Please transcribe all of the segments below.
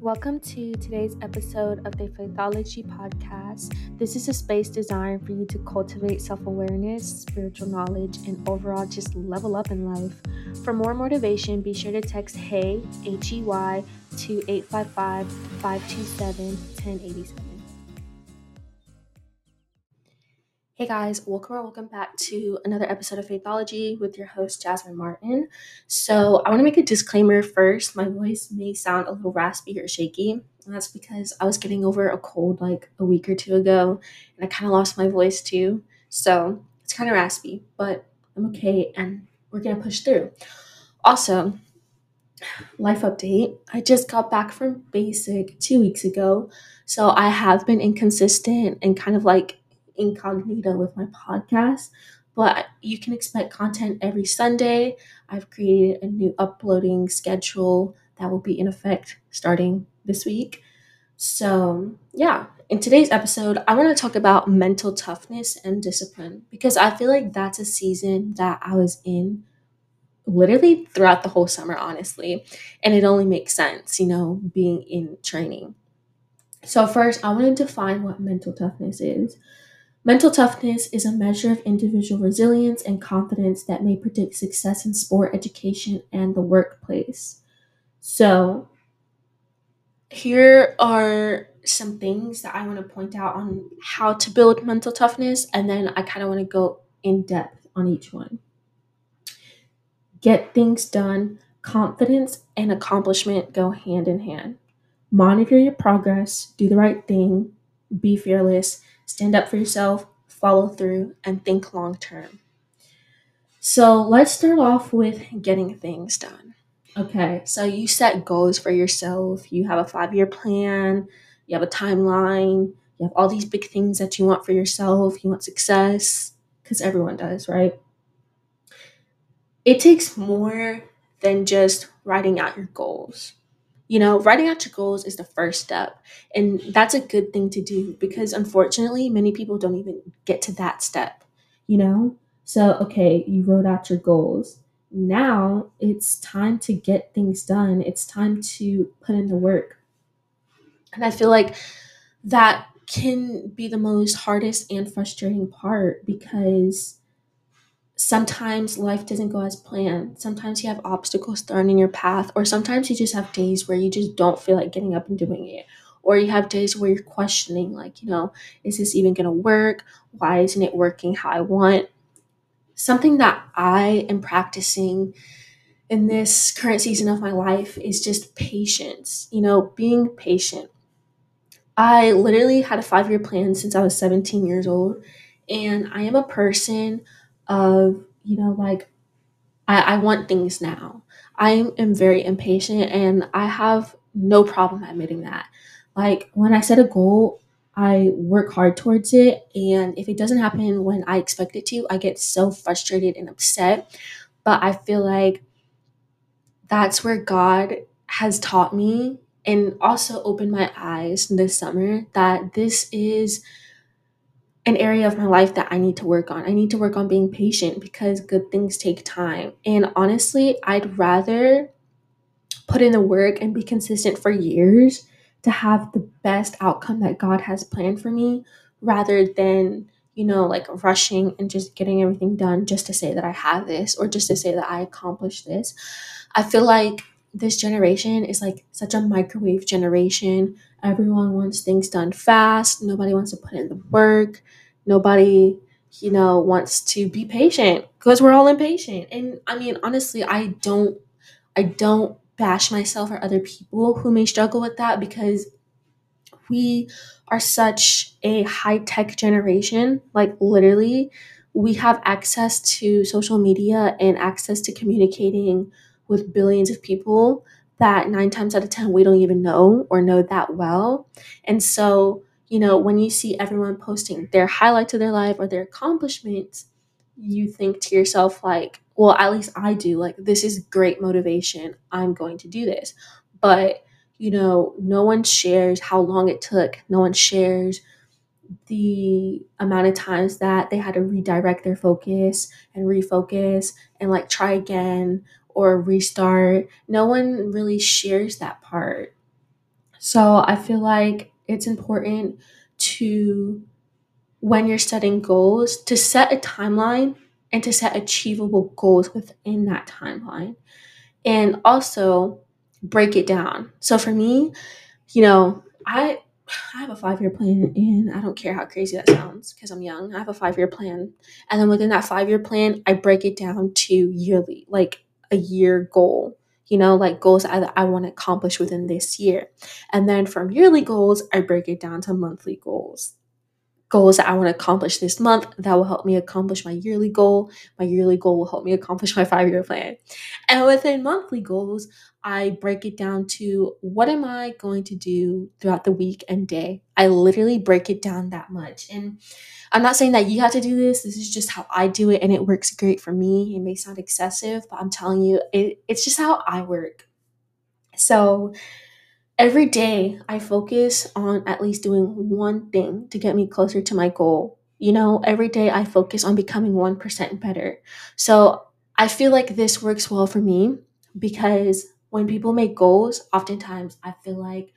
Welcome to today's episode of the Faithology Podcast. This is a space designed for you to cultivate self awareness, spiritual knowledge, and overall just level up in life. For more motivation, be sure to text HEY, H E Y, to 855 527 1087. Hey guys, welcome or welcome back to another episode of Faithology with your host Jasmine Martin. So, I want to make a disclaimer first. My voice may sound a little raspy or shaky, and that's because I was getting over a cold like a week or two ago, and I kind of lost my voice too. So, it's kind of raspy, but I'm okay and we're gonna push through. Also, life update I just got back from basic two weeks ago, so I have been inconsistent and kind of like incognito with my podcast, but you can expect content every Sunday. I've created a new uploading schedule that will be in effect starting this week. So, yeah, in today's episode, I want to talk about mental toughness and discipline because I feel like that's a season that I was in literally throughout the whole summer, honestly. And it only makes sense, you know, being in training. So, first, I want to define what mental toughness is. Mental toughness is a measure of individual resilience and confidence that may predict success in sport, education, and the workplace. So, here are some things that I want to point out on how to build mental toughness, and then I kind of want to go in depth on each one. Get things done. Confidence and accomplishment go hand in hand. Monitor your progress, do the right thing, be fearless, stand up for yourself, follow through, and think long term. So let's start off with getting things done. Okay, so you set goals for yourself, you have a five year plan, you have a timeline, you have all these big things that you want for yourself, you want success, because everyone does, right? It takes more than just writing out your goals. You know, writing out your goals is the first step. And that's a good thing to do because unfortunately, many people don't even get to that step, you know? So, okay, you wrote out your goals. Now it's time to get things done. It's time to put in the work. And I feel like that can be the most hardest and frustrating part because sometimes life doesn't go as planned. Sometimes you have obstacles thrown in your path, or sometimes you just have days where you just don't feel like getting up and doing it. Or you have days where you're questioning, like, you know, is this even going to work? Why isn't it working how I want? Something that I am practicing in this current season of my life is just patience, you know, being patient. I literally had a five year plan since I was 17 years old, and I am a person of, you know, like I, I want things now. I am very impatient and I have no problem admitting that. Like when I set a goal, I work hard towards it. And if it doesn't happen when I expect it to, I get so frustrated and upset. But I feel like that's where God has taught me and also opened my eyes this summer that this is an area of my life that I need to work on. I need to work on being patient because good things take time. And honestly, I'd rather put in the work and be consistent for years to have the best outcome that God has planned for me rather than, you know, like rushing and just getting everything done just to say that I have this or just to say that I accomplished this. I feel like this generation is like such a microwave generation. Everyone wants things done fast. Nobody wants to put in the work. Nobody, you know, wants to be patient because we're all impatient. And I mean, honestly, I don't I don't bash myself or other people who may struggle with that because we are such a high-tech generation. Like literally, we have access to social media and access to communicating with billions of people that nine times out of 10 we don't even know or know that well. And so, you know, when you see everyone posting their highlights of their life or their accomplishments, you think to yourself, like, well, at least I do, like, this is great motivation. I'm going to do this. But, you know, no one shares how long it took. No one shares the amount of times that they had to redirect their focus and refocus and like try again or restart. No one really shares that part. So I feel like it's important to, when you're setting goals, to set a timeline and to set achievable goals within that timeline. And also break it down. So for me, you know, I I have a five year plan, and I don't care how crazy that sounds because I'm young. I have a five year plan, and then within that five year plan, I break it down to yearly, like a year goal. You know, like goals that I want to accomplish within this year. And then from yearly goals, I break it down to monthly goals goals that I want to accomplish this month that will help me accomplish my yearly goal. My yearly goal will help me accomplish my five year plan. And within monthly goals, I break it down to what am I going to do throughout the week and day. I literally break it down that much. And I'm not saying that you have to do this. This is just how I do it, and it works great for me. It may sound excessive, but I'm telling you, it, it's just how I work. So, Every day, I focus on at least doing one thing to get me closer to my goal. You know, every day I focus on becoming 1% better. So I feel like this works well for me because when people make goals, oftentimes I feel like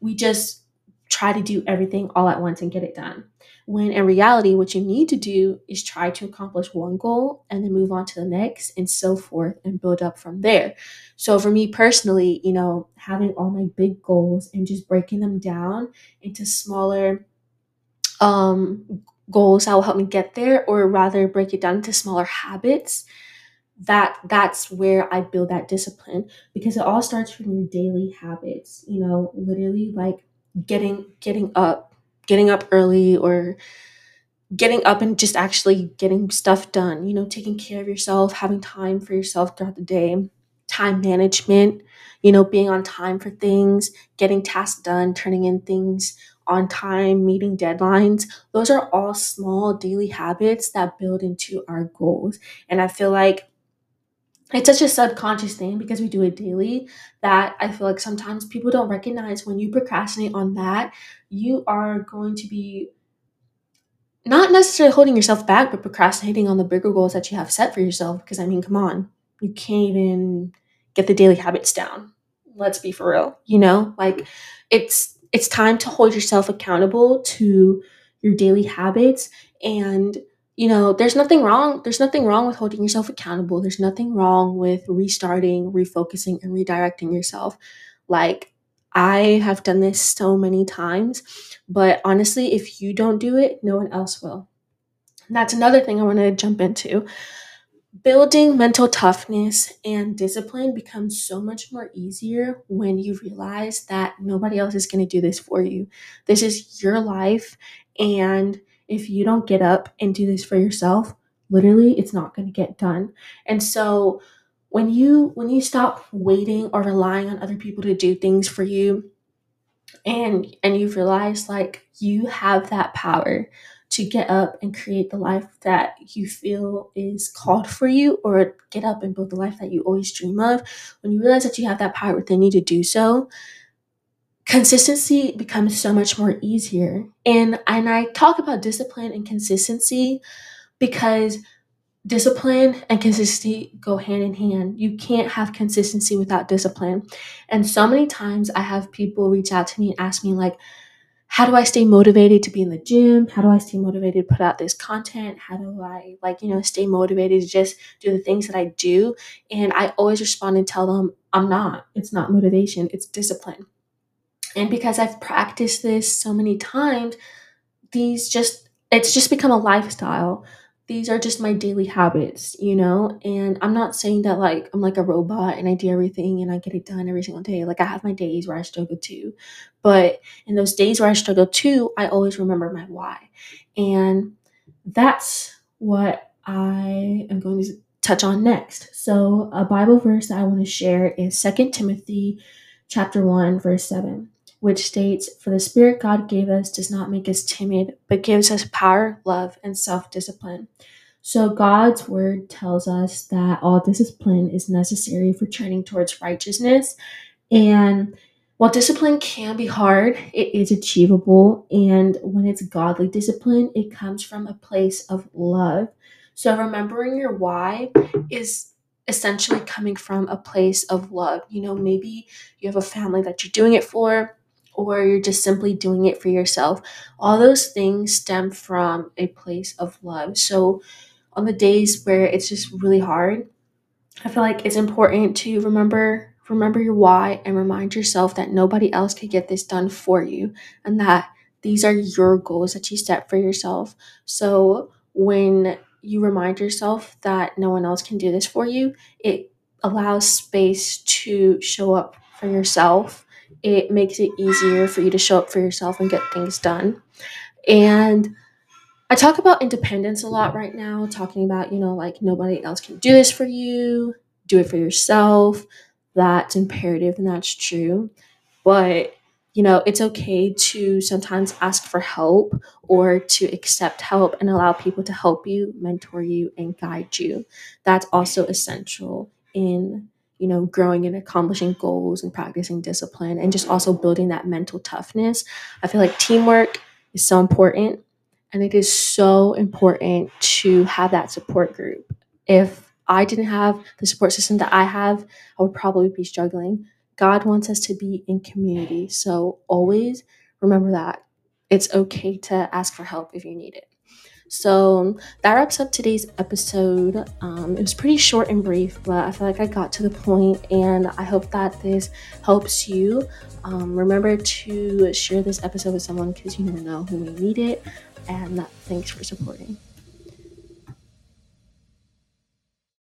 we just try to do everything all at once and get it done. When in reality, what you need to do is try to accomplish one goal and then move on to the next and so forth and build up from there. So for me personally, you know, having all my big goals and just breaking them down into smaller um goals that will help me get there or rather break it down into smaller habits that that's where i build that discipline because it all starts from your daily habits you know literally like getting getting up getting up early or getting up and just actually getting stuff done you know taking care of yourself having time for yourself throughout the day time management you know being on time for things getting tasks done turning in things on time meeting deadlines. Those are all small daily habits that build into our goals. And i feel like it's such a subconscious thing because we do it daily that I feel like sometimes people don't recognize when you procrastinate on that, you are going to be not necessarily holding yourself back, but procrastinating on the bigger goals that you have set for yourself. Because I mean, come on, you can't even get the daily habits down. Let's be for real, you know? Like it's it's time to hold yourself accountable to your daily habits and you know, there's nothing wrong. There's nothing wrong with holding yourself accountable. There's nothing wrong with restarting, refocusing, and redirecting yourself. Like, I have done this so many times, but honestly, if you don't do it, no one else will. And that's another thing I want to jump into. Building mental toughness and discipline becomes so much more easier when you realize that nobody else is going to do this for you. This is your life, and if you don't get up and do this for yourself, literally it's not going to get done. And so when you when you stop waiting or relying on other people to do things for you and and you realize like you have that power to get up and create the life that you feel is called for you or get up and build the life that you always dream of when you realize that you have that power within you to do so consistency becomes so much more easier. And and I talk about discipline and consistency because discipline and consistency go hand in hand. You can't have consistency without discipline. And so many times I have people reach out to me and ask me like how do I stay motivated to be in the gym? How do I stay motivated to put out this content? How do I like, you know, stay motivated to just do the things that I do? And I always respond and tell them, I'm not. It's not motivation, it's discipline and because I've practiced this so many times, these just, it's just become a lifestyle. These are just my daily habits, you know? And I'm not saying that like I'm like a robot and I do everything and I get it done every single day. Like I have my days where I struggle too. But in those days where I struggle too, I always remember my why. And that's what I am going to touch on next. So, a Bible verse that I want to share is 2 Timothy chapter 1 verse 7 which states, For the Spirit God gave us does not make us timid, but gives us power, love, and self discipline. So, God's word tells us that all discipline is necessary for turning towards righteousness. And while discipline can be hard, it is achievable. And when it's godly discipline, it comes from a place of love. So, remembering your why is essentially coming from a place of love. You know, maybe you have a family that you're doing it for, or you're just simply doing it for yourself. All those things stem from a place of love. So, on the days where it's just really hard, I feel like it's important to remember remember your why and remind yourself that nobody else could get this done for you and that these are your goals that you set for yourself. So when you remind yourself that no one else can do this for you, it allows space to show up for yourself. It makes it easier for you to show up for yourself and get things done. And I talk about independence a lot right now, talking about, you know, like nobody else can do this for you, do it for yourself. That's imperative and that's true. But, you know, it's okay to sometimes ask for help or to accept help and allow people to help you, mentor you, and guide you. That's also essential in, you know, growing and accomplishing goals and practicing discipline and just also building that mental toughness. I feel like teamwork is so important and it is so important to have that support group. If I didn't have the support system that I have, I would probably be struggling. God wants us to be in community. So always remember that it's okay to ask for help if you need it. So that wraps up today's episode. Um, it was pretty short and brief, but I feel like I got to the point, and I hope that this helps you. Um, remember to share this episode with someone because you never know who may need it. And thanks for supporting.